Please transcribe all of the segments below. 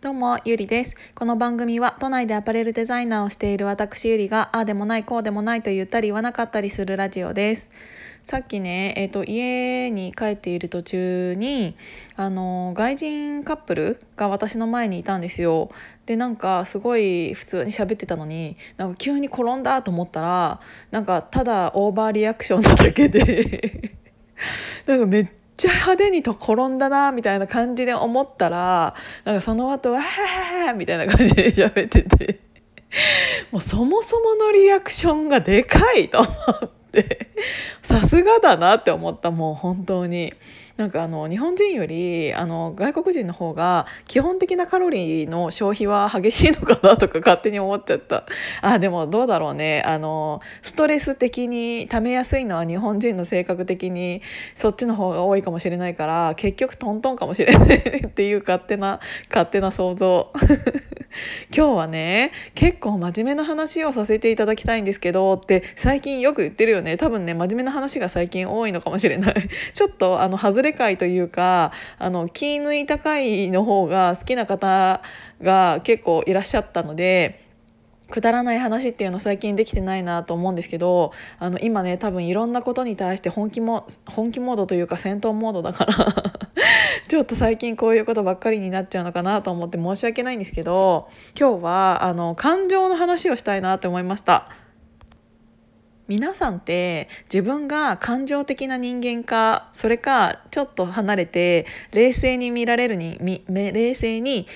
どうも、ゆりです。この番組は都内でアパレルデザイナーをしている私ゆりが、ああでもない、こうでもないと言ったり言わなかったりするラジオです。さっきね、えっ、ー、と、家に帰っている途中に、あの、外人カップルが私の前にいたんですよ。で、なんかすごい普通に喋ってたのに、なんか急に転んだと思ったら、なんかただオーバーリアクションなだけで なんかめっちゃ派手にと転んだなみたいな感じで思ったらなんかその後わあみたいな感じで喋ってて もうそもそものリアクションがでかいと思ってさすがだなって思ったもう本当に。なんかあの日本人よりあの外国人の方が基本的なカロリーの消費は激しいのかなとか勝手に思っちゃった。あでもどうだろうね。あのストレス的に溜めやすいのは日本人の性格的にそっちの方が多いかもしれないから結局トントンかもしれないっていう勝手な勝手な想像。今日はね結構真面目な話をさせていただきたいんですけどって最近よく言ってるよね多分ね真面目な話が最近多いのかもしれない ちょっとあの外れ回というかあの気抜いた回の方が好きな方が結構いらっしゃったので。くだらない話っていうの最近できてないなと思うんですけどあの今ね多分いろんなことに対して本気も本気モードというか戦闘モードだから ちょっと最近こういうことばっかりになっちゃうのかなと思って申し訳ないんですけど今日はあの感情の話をしたいなって思いました。皆さんって自分が感情的な人間かそれかちょっと離れて冷静に見られるに冷静に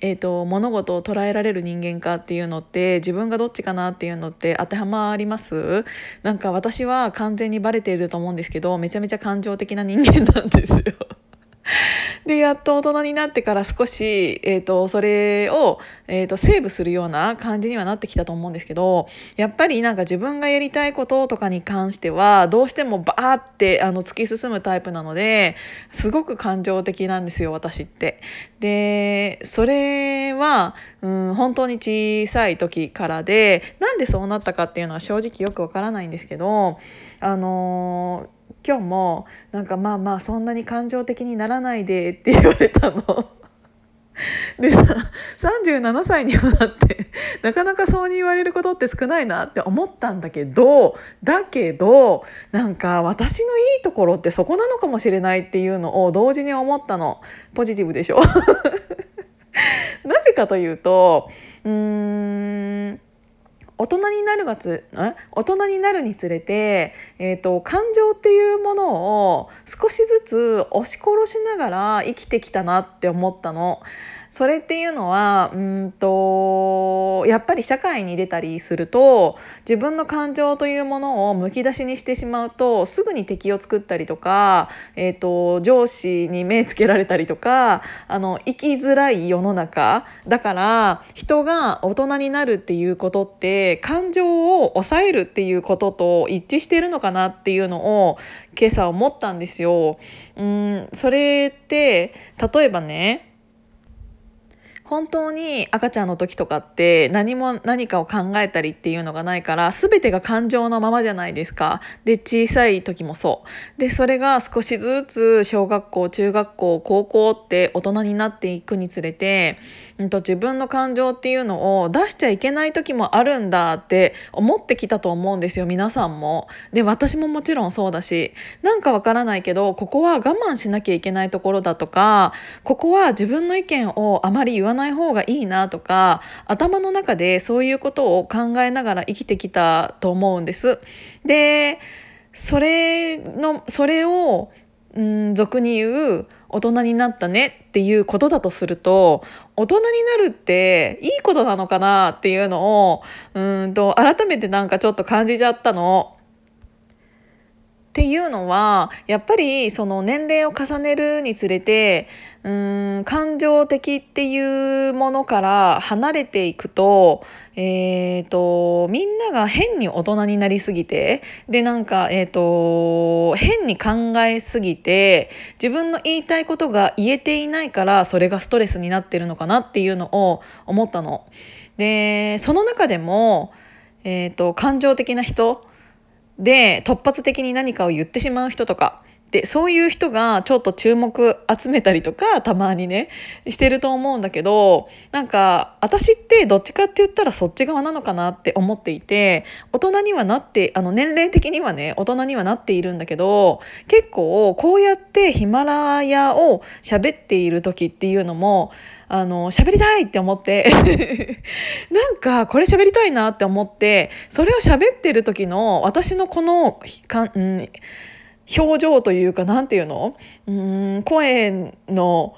えーと、物事を捉えられる人間かっていうのって自分がどっちかなっていうのって当てはまります？なんか私は完全にバレていると思うんですけどめちゃめちゃ感情的な人間なんですよ。でやっと大人になってから少し、えーと、それを、えーと、セーブするような感じにはなってきたと思うんですけどやっぱりなんか自分がやりたいこととかに関してはどうしてもバーってあの突き進むタイプなのですごく感情的なんですよ私って。でそれは、うん、本当に小さい時からでなんでそうなったかっていうのは正直よくわからないんですけどあのー今日もなんかまあまあそんなに感情的にならないでって言われたの。でさ37歳にもなってなかなかそうに言われることって少ないなって思ったんだけどだけどなんか私のいいところってそこなのかもしれないっていうのを同時に思ったのポジティブでしょ なぜかというとうーん大人になるがつ大人になるにつれて、えーと、感情っていうものを少しずつ押し殺しながら生きてきたなって思ったの。それっていうのはうんとやっぱり社会に出たりすると自分の感情というものをむき出しにしてしまうとすぐに敵を作ったりとか、えーと、上司に目つけられたりとかあの生きづらい世の中だから人が大人になるっていうことって感情を抑えるっていうことと一致してるのかなっていうのを今朝思ったんですよ。うんそれって例えばね本当に赤ちゃんの時とかって何も何かを考えたりっていうのがないから全てが感情のままじゃないですか。で小さい時もそう。でそれが少しずつ小学校中学校高校って大人になっていくにつれて、うんと、自分の感情っていうのを出しちゃいけない時もあるんだって思ってきたと思うんですよ皆さんも。で私ももちろんそうだしなんかわからないけどここは我慢しなきゃいけないところだとかここは自分の意見をあまり言わないない方がいいなとか頭の中でそういうことを考えながら生きてきたと思うんです。でそれのそれをうん俗に言う大人になったねっていうことだとすると大人になるっていいことなのかなっていうのをうんと改めてなんかちょっと感じちゃったの。っていうのはやっぱりその年齢を重ねるにつれてうーん感情的っていうものから離れていくと,、えーと、みんなが変に大人になりすぎてでなんか、えーと変に考えすぎて自分の言いたいことが言えていないからそれがストレスになってるのかなっていうのを思ったの。でその中でも、えーと感情的な人で突発的に何かを言ってしまう人とかでそういう人がちょっと注目集めたりとかたまにねしてると思うんだけどなんか私ってどっちかって言ったらそっち側なのかなって思っていて大人にはなってあの年齢的にはね大人にはなっているんだけど結構こうやってヒマラヤを喋っている時っていうのもあの喋りたいって思って なんかこれ喋りたいなって思ってそれを喋ってる時の私のこのか、うん表情というか何て言うの？うん声の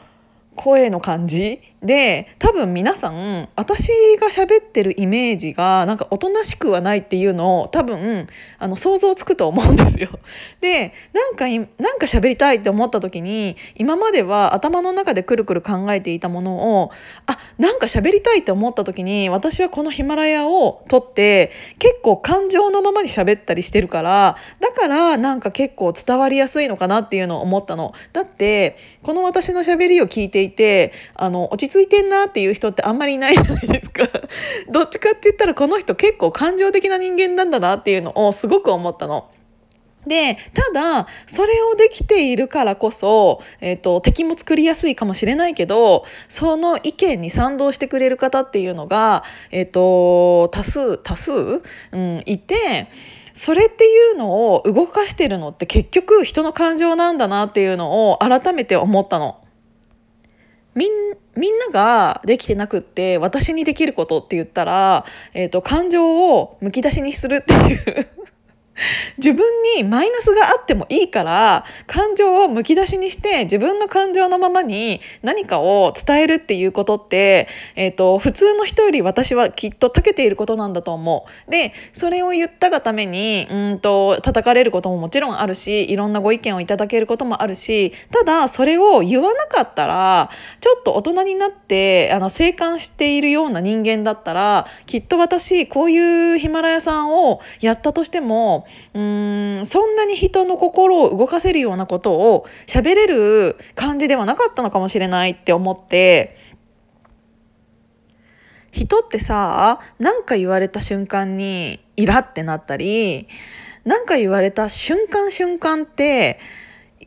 声の感じ？で多分皆さん私が喋ってるイメージがなんかおとなしくはないっていうのを多分あの想像つくと思うんですよ。でなんかなんか喋りたいって思った時に今までは頭の中でくるくる考えていたものをあなんか喋りたいって思った時に私はこのヒマラヤを撮って結構感情のままに喋ったりしてるからだからなんか結構伝わりやすいのかなっていうのを思ったの。だってこの私の喋りを聞いていてあの落ち着いてんなっていう人ってあんまりいないじゃないですか どっちかって言ったらこの人結構感情的な人間なんだなっていうのをすごく思ったの。でただそれをできているからこそ、えーと、敵も作りやすいかもしれないけどその意見に賛同してくれる方っていうのが、えーと、多数多数、うん、いて。それっていうのを動かしてるのって結局人の感情なんだなっていうのを改めて思ったの。みんみんなができてなくって私にできることって言ったら、えーと、感情をむき出しにするっていう。自分にマイナスがあってもいいから感情をむき出しにして自分の感情のままに何かを伝えるっていうことって、えーと、普通の人より私はきっと長けていることなんだと思う。でそれを言ったがためにうんと叩かれることももちろんあるしいろんなご意見をいただけることもあるしただそれを言わなかったらちょっと大人になってあの静観しているような人間だったらきっと私こういうヒマラヤさんをやったとしてもうーんそんなに人の心を動かせるようなことを喋れる感じではなかったのかもしれないって思って人ってさ何か言われた瞬間にイラってなったり何か言われた瞬間瞬間って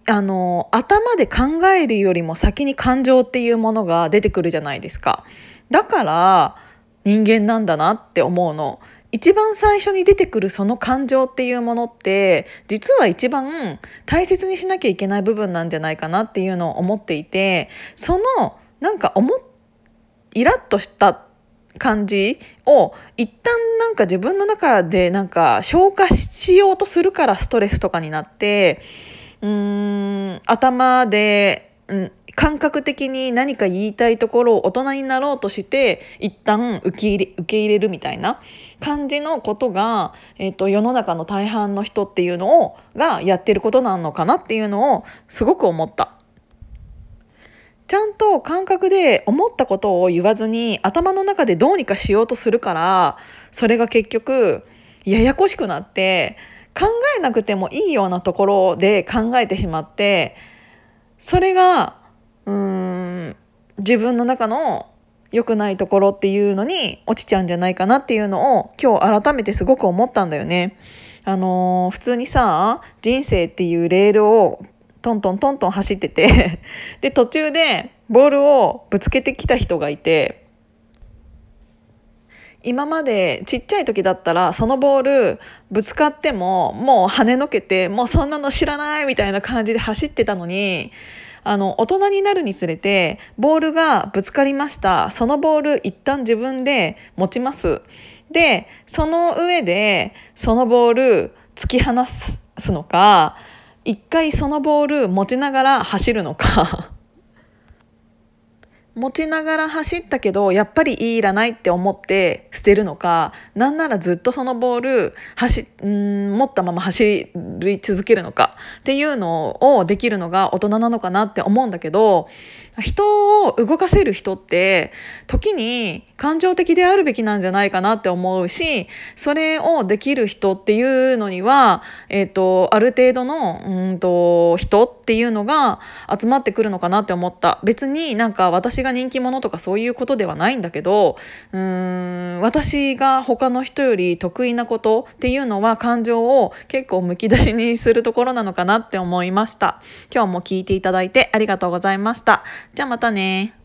あの頭で考えるよりも先に感情っていうものが出てくるじゃないですか。だから人間なんだなって思うの。一番最初に出てくるその感情っていうものって実は一番大切にしなきゃいけない部分なんじゃないかなっていうのを思っていてそのなんか思イラッとした感じを一旦なんか自分の中でなんか消化しようとするからストレスとかになってうーん頭で、うん、感覚的に何か言いたいところを大人になろうとして一旦受け入れ受け入れるみたいな感じのことが、えーと、世の中の大半の人っていうのをがやってることなのかなっていうのをすごく思った。ちゃんと感覚で思ったことを言わずに頭の中でどうにかしようとするからそれが結局ややこしくなって考えなくてもいいようなところで考えてしまってそれがうーん自分の中の良くないところっていうのに落ちちゃうんじゃないかなっていうのを今日改めてすごく思ったんだよね。あのー、普通にさ人生っていうレールをトントントントン走ってて で途中でボールをぶつけてきた人がいて今までちっちゃい時だったらそのボールぶつかってももう跳ねのけてもうそんなの知らないみたいな感じで走ってたのにあの大人になるにつれてボールがぶつかりました。そのボール一旦自分で持ちます。でその上でそのボール突き放すのか一回そのボール持ちながら走るのか。持ちながら走ったけどやっぱりいらないって思って捨てるのかなんならずっとそのボール走ん持ったまま走り続けるのかっていうのをできるのが大人なのかなって思うんだけど人を動かせる人って時に感情的であるべきなんじゃないかなって思うしそれをできる人っていうのには、えーと、ある程度のうんと人っていうのが集まってくるのかなって思った。別になんか私が人気者とかそういうことではないんだけどうーん私が他の人より得意なことっていうのは感情を結構むき出しにするところなのかなって思いました。今日も聞いていただいてありがとうございました。じゃあまたね。